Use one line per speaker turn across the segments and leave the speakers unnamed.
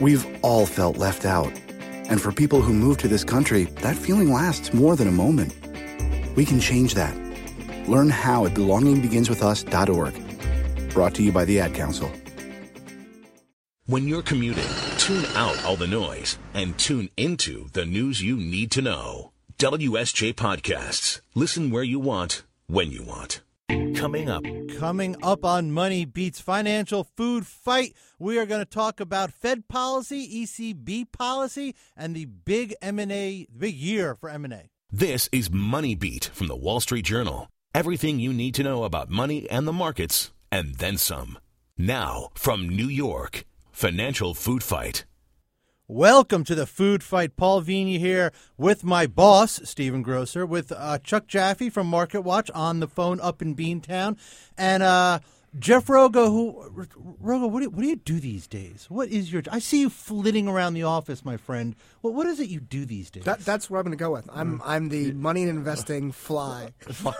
We've all felt left out. And for people who move to this country, that feeling lasts more than a moment. We can change that. Learn how at belongingbeginswithus.org. Brought to you by the Ad Council.
When you're commuting, tune out all the noise and tune into the news you need to know. WSJ Podcasts. Listen where you want, when you want. Coming up.
Coming up on Money Beats Financial Food Fight, we are going to talk about Fed policy, ECB policy, and the big M&A, the big year for M&A.
This is Money Beat from the Wall Street Journal. Everything you need to know about money and the markets, and then some. Now, from New York, Financial Food Fight.
Welcome to the Food Fight. Paul Vigna here with my boss, Stephen Grocer, with uh, Chuck Jaffe from Market Watch on the phone up in Beantown, and uh, Jeff Rogow. Who Rogow? What do, you, what do you do these days? What is your? I see you flitting around the office, my friend. Well, what is it you do these days?
That, that's what I'm going to go with. I'm I'm the money and investing fly.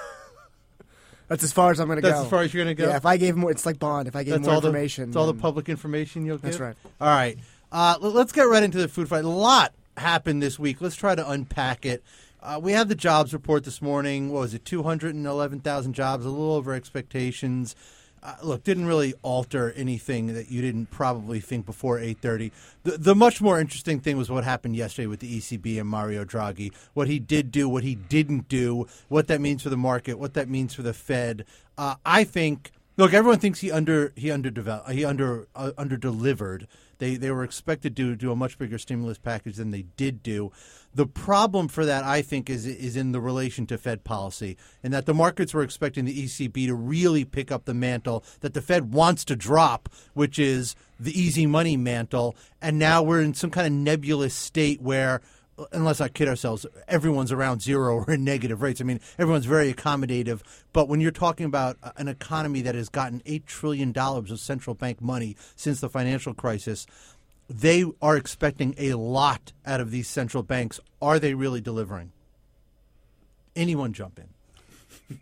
That's as far as I'm going to go.
That's as far as you're going to go.
Yeah, if I gave him more, it's like Bond. If I gave
that's
more information,
The, that's all the public information you'll get.
That's right.
All right. Uh, let's get right into the food fight. A lot happened this week. Let's try to unpack it. Uh, we had the jobs report this morning. What was it? Two hundred and eleven thousand jobs, a little over expectations. Uh, look, didn't really alter anything that you didn't probably think before eight thirty. The, the much more interesting thing was what happened yesterday with the ECB and Mario Draghi. What he did do, what he didn't do, what that means for the market, what that means for the Fed. Uh, I think. Look, everyone thinks he under he underdeveloped he under uh, under delivered. They they were expected to do a much bigger stimulus package than they did do. The problem for that, I think, is is in the relation to Fed policy, and that the markets were expecting the ECB to really pick up the mantle that the Fed wants to drop, which is the easy money mantle. And now we're in some kind of nebulous state where and let's kid ourselves, everyone's around zero or in negative rates. I mean, everyone's very accommodative. But when you're talking about uh, an economy that has gotten $8 trillion of central bank money since the financial crisis, they are expecting a lot out of these central banks. Are they really delivering? Anyone jump in?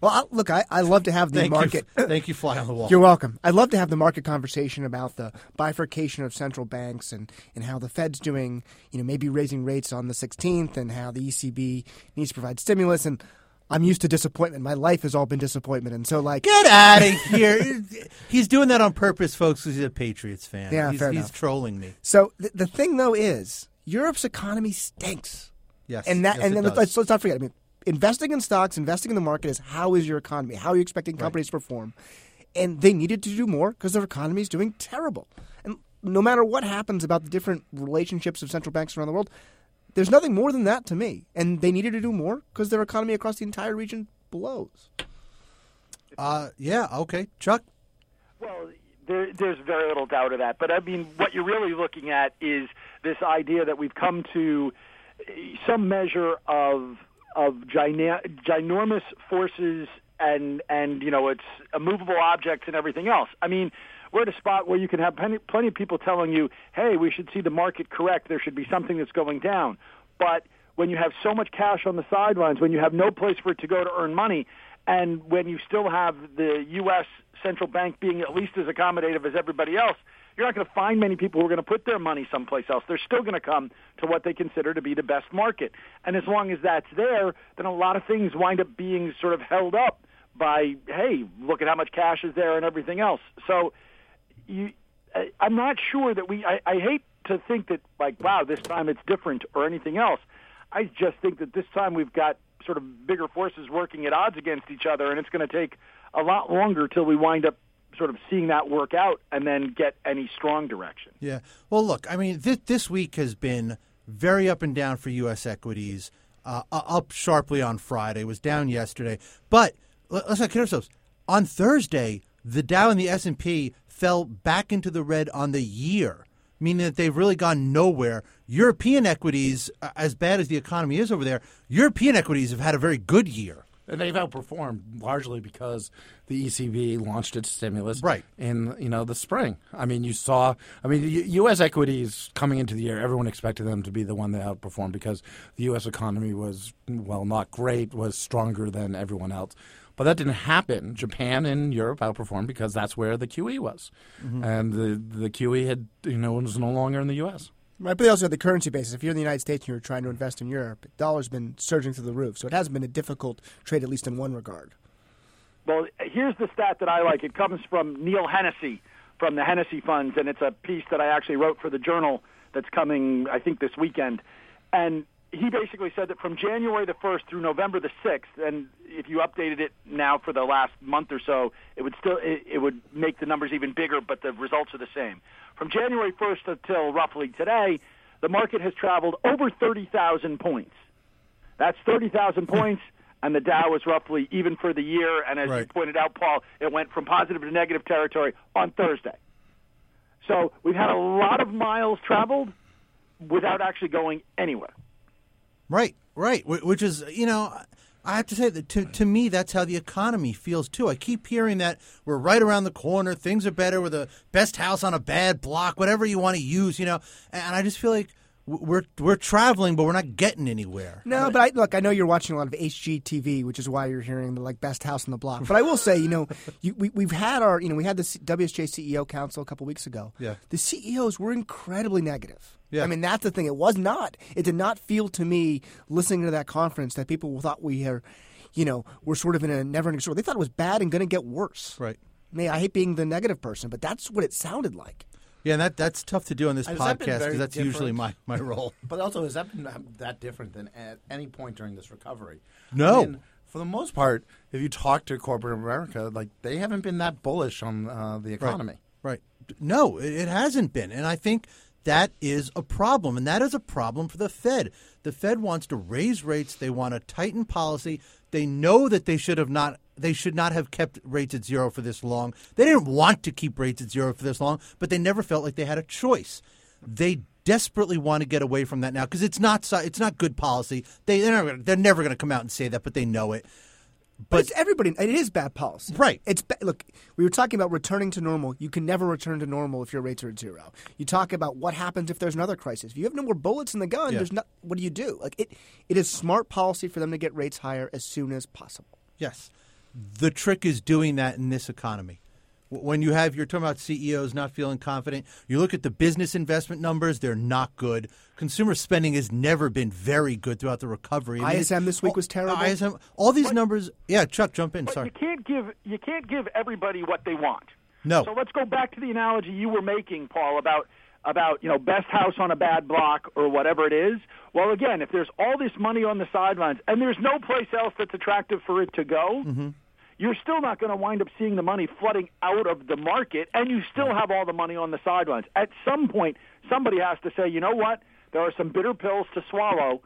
Well, I, look, I, I love to have the
Thank
market.
you. Thank you, fly on the wall.
You're welcome. I'd love to have the market conversation about the bifurcation of central banks and, and how the Fed's doing, you know, maybe raising rates on the 16th and how the ECB needs to provide stimulus. And I'm used to disappointment. My life has all been disappointment. And so, like,
Get out of here. he's doing that on purpose, folks, because he's a Patriots fan.
Yeah,
he's,
fair
he's
enough.
trolling me.
so th- the thing though is Europe's economy stinks.
Yes.
and that
yes,
and then let's, let's not forget. I mean, investing in stocks, investing in the market is how is your economy? How are you expecting companies to perform? And they needed to do more because their economy is doing terrible. And no matter what happens about the different relationships of central banks around the world, there's nothing more than that to me. And they needed to do more because their economy across the entire region blows.
Uh, yeah, okay. Chuck?
Well, there, there's very little doubt of that. But I mean, what you're really looking at is this idea that we've come to some measure of of gina- ginormous forces and and you know it's immovable objects and everything else. I mean, we're at a spot where you can have plenty, plenty of people telling you, "Hey, we should see the market correct. There should be something that's going down." But when you have so much cash on the sidelines, when you have no place for it to go to earn money, and when you still have the U.S. central bank being at least as accommodative as everybody else, you're not going to find many people who are going to put their money someplace else. They're still going to come to what they consider to be the best market. And as long as that's there, then a lot of things wind up being sort of held up by, hey, look at how much cash is there and everything else. So you, I- I'm not sure that we. I, I hate to think that like, wow, this time it's different or anything else. I just think that this time we've got sort of bigger forces working at odds against each other, and it's going to take a lot longer till we wind up sort of seeing that work out and then get any strong direction.
Yeah. Well, look, I mean, this, this week has been very up and down for U.S. equities. Uh, up sharply on Friday, was down yesterday. But let- let's not kid ourselves. On Thursday, the Dow and the S and P fell back into the red on the year, meaning that they've really gone nowhere. European equities, as bad as the economy is over there, European equities have had a very good year.
And they've outperformed largely because the ECB launched its stimulus
Right.
in you know the spring. I mean, you saw. I mean, U.S. equities coming into the year, everyone expected them to be the one that outperformed because the U.S. economy was well, not great, was stronger than everyone else. But that didn't happen. Japan and Europe outperformed because that's where the QE was, mm-hmm. and the the QE had you know was no longer in the U.S.
Right, but they also have the currency basis. If you're in the United States and you're trying to invest in Europe, the dollar's been surging through the roof. So it hasn't been a difficult trade, at least in one regard.
Well, here's the stat that I like. It comes from Neil Hennessy from the Hennessy Funds, and it's a piece that I actually wrote for the Journal that's coming, I think, this weekend. And he basically said that from January the 1st through November the 6th, and if you updated it now for the last month or so, it would still it, it would make the numbers even bigger, but the results are the same. From January 1st until roughly today, the market has traveled over 30,000 points. That's 30,000 points, and the Dow is roughly even for the year. And as you pointed out, Paul, it went from positive to negative territory on Thursday. So we've had a lot of miles traveled without actually going anywhere.
Right, right. Which is, you know, I have to say that to to me, that's how the economy feels too. I keep hearing that we're right around the corner, things are better, we're the best house on a bad block, whatever you want to use, you know. And I just feel like we're we're traveling, but we're not getting anywhere.
No, but I, look, I know you're watching a lot of HGTV, which is why you're hearing the like best house on the block. But I will say, you know, you, we, we've had our, you know, we had the WSJ CEO Council a couple weeks ago.
Yeah.
The CEOs were incredibly negative.
Yeah.
I mean, that's the thing. It was not. It did not feel to me listening to that conference that people thought we are, you know, we're sort of in a never-ending story. They thought it was bad and going to get worse.
Right.
I mean, I hate being the negative person, but that's what it sounded like.
Yeah, and that that's tough to do on this
Has
podcast
very
because that's usually my, my role.
But also, has that been that different than at any point during this recovery?
No.
I mean, for the most part, if you talk to corporate America, like they haven't been that bullish on uh, the economy.
Right. No, it, it hasn't been. And I think that is a problem. And that is a problem for the Fed. The Fed wants to raise rates. They want to tighten policy. They know that they should have not they should not have kept rates at zero for this long. They didn't want to keep rates at zero for this long, but they never felt like they had a choice. They desperately want to get away from that now because it's not it's not good policy. They they're never, they're never going to come out and say that, but they know it.
But it's everybody. It is bad policy,
Right.
It's look. We were talking about returning to normal. You can never return to normal if your rates are at zero. You talk about what happens if there's another crisis. If you have no more bullets in the gun,
Yeah.
there's not. What do you do? Like it. It is smart policy for them to get rates higher as soon as possible.
Yes. The trick is doing that in this economy. When you have, you're talking about CEOs not feeling confident. You look at the business investment numbers, they're not good. Consumer spending has never been very good throughout the recovery. I mean,
ISM this week
all-
was terrible.
ISM, all these numbers, yeah, Chuck, jump in.
But
Sorry.
you can't give you can't give everybody what they want.
No.
So let's go back to the analogy you were making, Paul, about about you know best house on a bad block or whatever it is. Well, again, if there's all this money on the sidelines and there's no place else that's attractive for it to go, mm-hmm. You're still not going to wind up seeing the money flooding out of the market, and you still have all the money on the sidelines. At some point, somebody has to say, you know what? There are some bitter pills to swallow.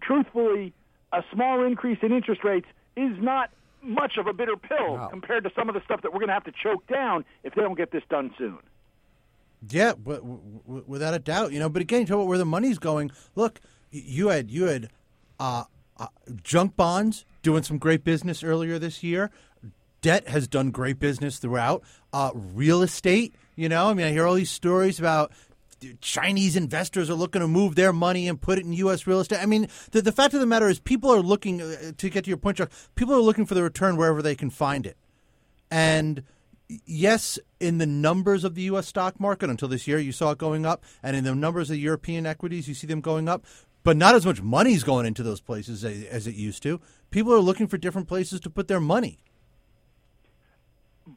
Truthfully, a small increase in interest rates is not much of a bitter pill compared to some of the stuff that we're going to have to choke down if they don't get this done soon.
Yeah, but w- w- without a doubt, you know. But again, you talk about where the money's going. Look, you had you had uh, uh, junk bonds doing some great business earlier this year. Debt has done great business throughout. Uh, real estate, you know. I mean, I hear all these stories about Chinese investors are looking to move their money and put it in U.S. real estate. I mean, the, the fact of the matter is, people are looking uh, to get to your point, Chuck. People are looking for the return wherever they can find it. And yes, in the numbers of the U.S. stock market until this year, you saw it going up, and in the numbers of European equities, you see them going up. But not as much money is going into those places as, as it used to. People are looking for different places to put their money.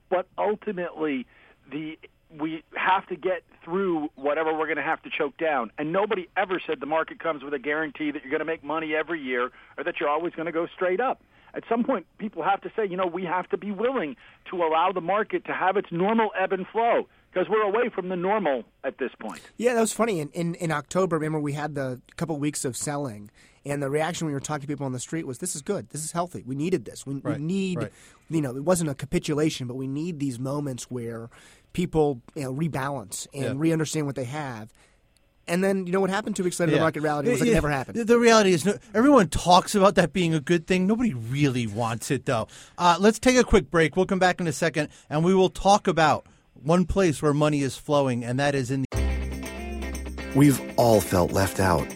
But ultimately the we have to get through whatever we're going to have to choke down. And nobody ever said the market comes with a guarantee that you're going to make money every year or that you're always going to go straight up. At some point, people have to say, you know, we have to be willing to allow the market to have its normal ebb and flow because we're away from the normal at this point.
Yeah, that was funny. In, in, in October, remember we had the couple weeks of selling, and the reaction when we were talking to people on the street was, "This is good. This is healthy. We needed this. We,
Right,
we need,
right.
you know, it wasn't a capitulation, but we need these moments where people you know rebalance and
Yeah.
re-understand what they have." And then you know what happened two weeks later? The
Yeah.
market rallied. It was like it
Yeah,
never happened.
The, the reality is, no, everyone talks about that being a good thing. Nobody really wants it, though. Uh, let's take a quick break. We'll come back in a second, and we will talk about one place where money is flowing, and that is in the.
We've all felt left out.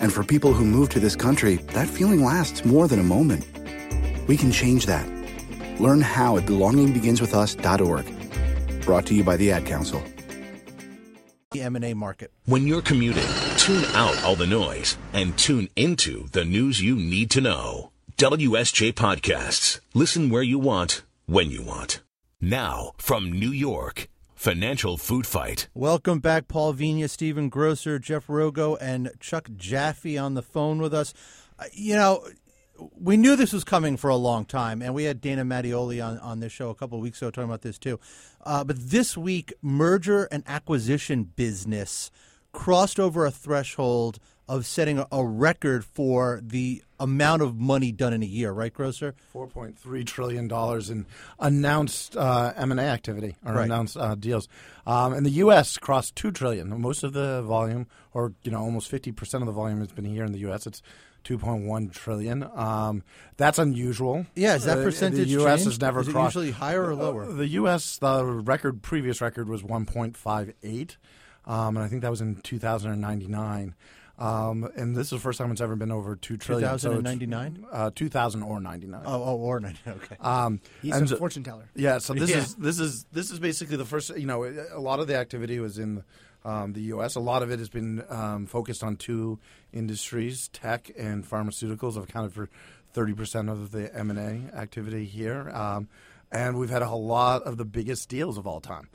And for people who move to this country, that feeling lasts more than a moment. We can change that. Learn how at belongingbeginswithus.org. Brought to you by the Ad Council.
The M&A market.
When you're commuting, tune out all the noise and tune into the news you need to know. WSJ Podcasts. Listen where you want, when you want. Now, from New York, Financial Food Fight.
Welcome back, Paul Vigna, Stephen Grocer, Jeff Rogow, and Chuck Jaffe on the phone with us. Uh, you know, we knew this was coming for a long time, and we had Dana Mattioli on, on this show a couple of weeks ago talking about this too. Uh, but this week, merger and acquisition business crossed over a threshold of setting a record for the amount of money done in a year, right, Grocer?
Four point three trillion dollars in announced uh, M and A activity or
right.
announced uh, deals, um, and the U.S. crossed two trillion. Most of the volume, or you know, almost fifty percent of the volume, has been here in the U.S. It's 2.1 trillion. Um, that's unusual.
Yeah, is that
uh,
percentage?
Uh, the U.S.
Changed?
has never
is
crossed.
Usually higher or uh, lower.
Uh, the U.S. the record previous record was 1.58, um, and I think that was in 2099. Um, and this is the first time it's ever been over two trillion. so it's,
2099?
Uh, two thousand or ninety nine.
Oh, oh, or not. Okay.
Um,
He's
and
a
so-
fortune teller.
Yeah, so this
Yeah.
is this is this is basically the first. You know, a lot of the activity was in um, the U.S. A lot of it has been um, focused on two industries: tech and pharmaceuticals. Have accounted for thirty percent of the M and A activity here, um, and we've had a lot of the biggest deals of all time.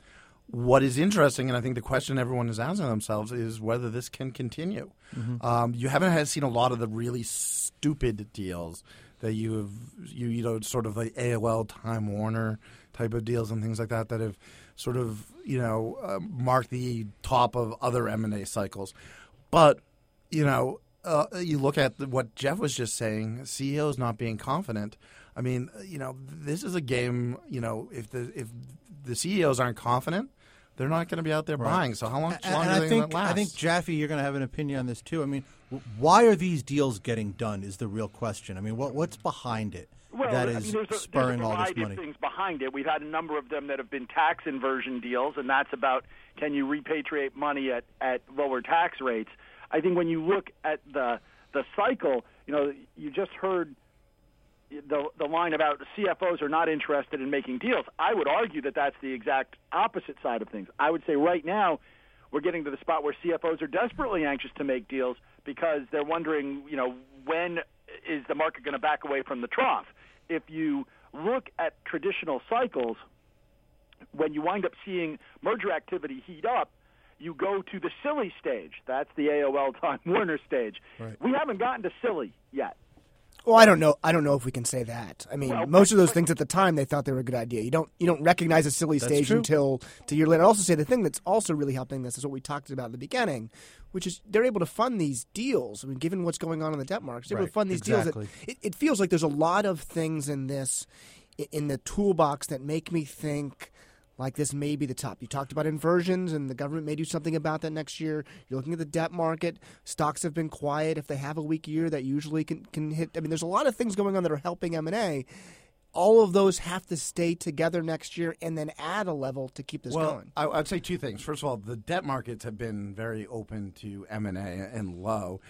What is interesting, and I think the question everyone is asking themselves is whether this can continue. Um, you haven't had seen a lot of the really stupid deals that you have, you you know, sort of the AOL Time Warner type of deals and things like that that have sort of you know uh, marked the top of other M and A cycles. But you know, uh, you look at what Jeff was just saying, CEOs not being confident. I mean, you know, this is a game. You know, if the if the CEOs aren't confident, they're not going to be out there buying. So how long,
And,
long
and
do
I
they
think
think?
I think Jaffe, you're going to have an opinion on this too. I mean, why are these deals getting done? Is the real question. I mean, what what's behind it
Well,
that
I
is
mean, there's a,
spurring
there's a
all this
variety
money?
of things behind it. We've had a number of them that have been tax inversion deals, and that's about can you repatriate money at, at lower tax rates. I think when you look at the the cycle, you know, you just heard the the line about CFOs are not interested in making deals. I would argue that that's the exact opposite side of things. I would say right now we're getting to the spot where CFOs are desperately anxious to make deals because they're wondering, you know, when is the market going to back away from the trough? If you look at traditional cycles, when you wind up seeing merger activity heat up, you go to the silly stage. That's the AOL Time Warner stage. We haven't gotten to silly yet.
Well, I don't know. I don't know if we can say that. I mean,
Well,
most of those things at the time they thought they were a good idea. You don't you don't recognize a silly stage
true.
until to a year later. I also say the thing that's also really helping this is what we talked about in the beginning, which is they're able to fund these deals. I mean, given what's going on in the debt markets, they're able to fund these
exactly.
deals. It, it feels like there's a lot of things in this in the toolbox that make me think like this may be the top. You talked about inversions, and the government may do something about that next year. You're looking at the debt market. Stocks have been quiet. If they have a weak year, that usually can, can hit. I mean, there's a lot of things going on that are helping M and A. All of those have to stay together next year, and then add a level to keep this
well,
going.
I, I'd say two things. First of all, the debt markets have been very open to M and A and low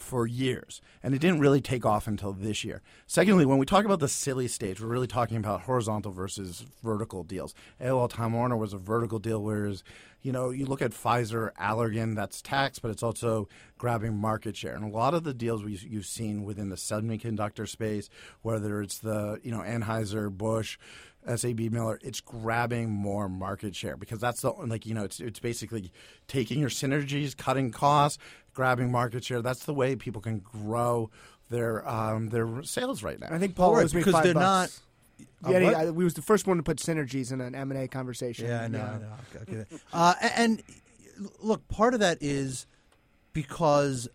for years, and it didn't really take off until this year. Secondly, when we talk about the silly stage, we're really talking about horizontal versus vertical deals. AOL Time Warner was a vertical deal, whereas you know you look at Pfizer, Allergan, that's tax, but it's also grabbing market share. And a lot of the deals we, you've seen within the semiconductor space, whether it's the you know Anheuser Busch. SAB Miller, it's grabbing more market share because that's the like you know it's it's basically taking your synergies, cutting costs, grabbing market share. That's the way people can grow their um, their sales right now.
I think Paul
Right, because
five
they're
bucks.
not-
Yeah,
Uh,
he-
what?
I- we was the first one to put synergies in an M and A conversation.
Yeah, I know. I know. Okay, okay. Uh, a- and look, part of that is because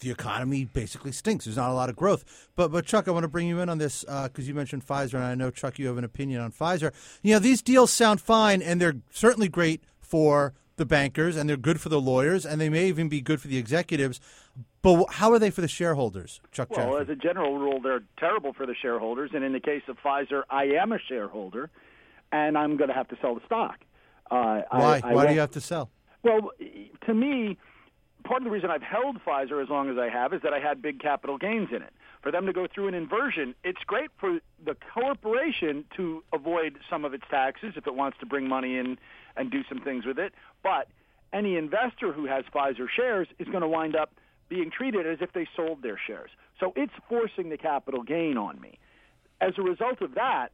the economy basically stinks. There's not a lot of growth. But but Chuck, I want to bring you in on this because you mentioned Pfizer, and I know Chuck, you have an opinion on Pfizer. You know, these deals sound fine, and they're certainly great for the bankers, and they're good for the lawyers, and they may even be good for the executives. But how are they for the shareholders, Chuck?
Well,
Jaffe?
as a general rule, they're terrible for the shareholders. And in the case of Pfizer, I am a shareholder, and I'm going to have to sell the stock. Uh,
Why?
I, I
Why do you have to sell?
Well, to me, part of the reason I've held Pfizer as long as I have is that I had big capital gains in it. For them to go through an inversion, it's great for the corporation to avoid some of its taxes if it wants to bring money in and do some things with it. But any investor who has Pfizer shares is going to wind up being treated as if they sold their shares. So it's forcing the capital gain on me. As a result of that,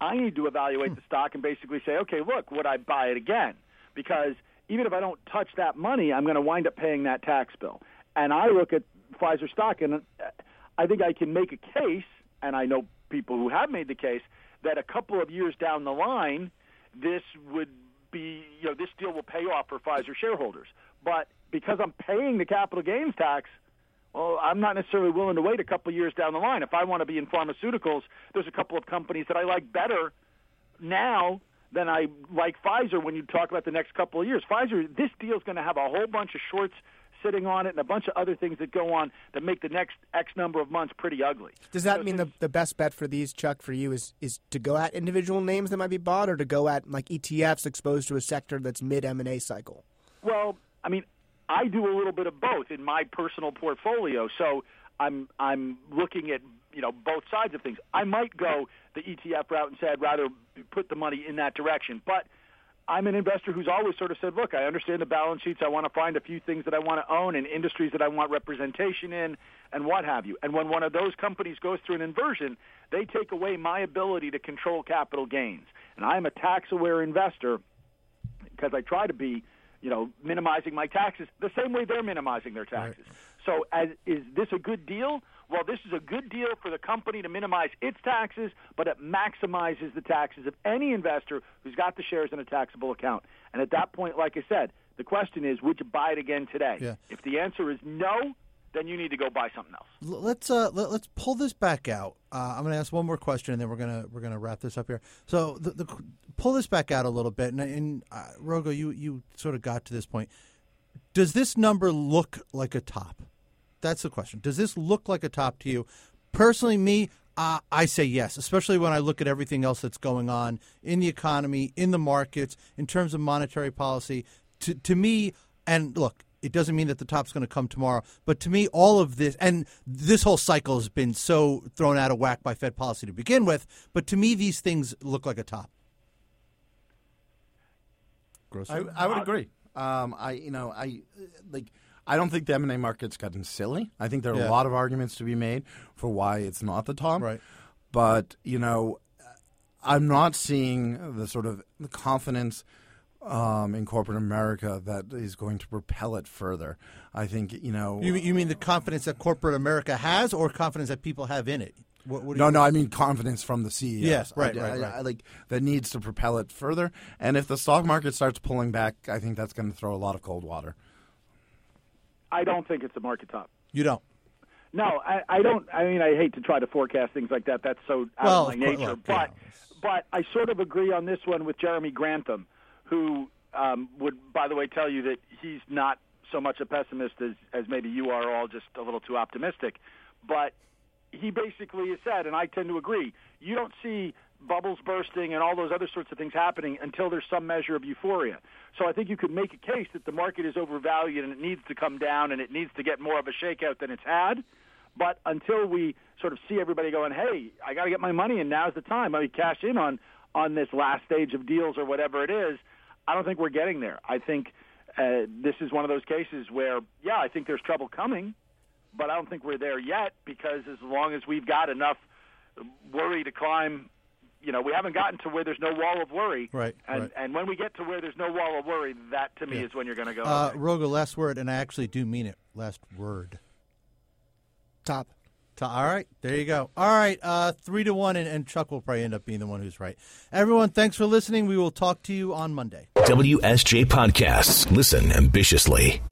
I need to evaluate the stock and basically say, okay, look, would I buy it again? Because even if I don't touch that money, I'm going to wind up paying that tax bill. And I look at Pfizer stock, and uh, I think I can make a case, and I know people who have made the case, that a couple of years down the line, this would be, you know, this deal will pay off for Pfizer shareholders. But because I'm paying the capital gains tax, well, I'm not necessarily willing to wait a couple years down the line. If I want to be in pharmaceuticals, there's a couple of companies that I like better now than I like Pfizer when you talk about the next couple of years. Pfizer, this deal is going to have a whole bunch of shorts sitting on it and a bunch of other things that go on that make the next X number of months pretty ugly.
Does that so mean the, the best bet for these, Chuck, for you is, is to go at individual names that might be bought or to go at like ETFs exposed to a sector that's mid M&A cycle?
Well, I mean, I do a little bit of both in my personal portfolio. So I'm I'm looking at you know both sides of things. I might go the ETF route and say I'd rather put the money in that direction, but I'm an investor who's always sort of said, look, I understand the balance sheets. I want to find a few things that I want to own and industries that I want representation in and what have you. And when one of those companies goes through an inversion, they take away my ability to control capital gains. And I'm a tax aware investor because I try to be you know, minimizing my taxes the same way they're minimizing their taxes. Right. So, as, is this a good deal? Well, this is a good deal for the company to minimize its taxes, but it maximizes the taxes of any investor who's got the shares in a taxable account. And at that point, like I said, the question is, would you buy it again today?
Yeah.
If the answer is no, then you need to go buy something else.
Let's uh, let, us pull this back out. Uh, I'm going to ask one more question, and then we're gonna we're gonna wrap this up here. So, the, the pull this back out a little bit, and, and uh, Rogow, you you sort of got to this point. Does this number look like a top? That's the question. Does this look like a top to you? Personally, me, uh, I say yes, especially when I look at everything else that's going on in the economy, in the markets, in terms of monetary policy. To, to me, and look, it doesn't mean that the top's going to come tomorrow. But to me, all of this and this whole cycle has been so thrown out of whack by Fed policy to begin with. But to me, these things look like a top.
I, I, would agree. Um, I you know I like. I don't think the M&A market's gotten silly. I think there are yeah. a lot of arguments to be made for why it's not the top.
Right.
But, you know, I'm not seeing the sort of the confidence – um, in corporate America that is going to propel it further. I think you know.
You, you mean the confidence that corporate America has, or confidence that people have in it?
What, what no, no, I mean confidence from the CEOs.
Yes, right,
I,
right,
right. I, I, like that needs to propel it further. And if the stock market starts pulling back, I think that's going to throw a lot of cold water.
I don't think it's a market top.
You don't.
No, I, I don't. I mean, I hate to try to forecast things like that. That's so out
well,
of my nature.
Look,
but, but I sort of agree on this one with Jeremy Grantham who um, would, by the way, tell you that he's not so much a pessimist as, as maybe you are all just a little too optimistic. But he basically has said, and I tend to agree, you don't see bubbles bursting and all those other sorts of things happening until there's some measure of euphoria. So I think you could make a case that the market is overvalued and it needs to come down and it needs to get more of a shakeout than it's had. But until we sort of see everybody going, hey, I got to get my money in, now's the time. I mean, cash in on on this last stage of deals or whatever it is, I don't think we're getting there. I think uh, this is one of those cases where, yeah, I think there's trouble coming, but I don't think we're there yet because as long as we've got enough worry to climb, you know, we haven't gotten to where there's no wall of worry.
Right.
And
right.
and when we get to where there's no wall of worry, that to me
yeah.
is when you're going to go.
Uh, Rogow, last word, and I actually do mean it. Last word.
Top.
All right, there you go. All right, uh, three to one, and, and, Chuck will probably end up being the one who's right. Everyone, thanks for listening. We will talk to you on Monday.
WSJ Podcasts. Listen ambitiously.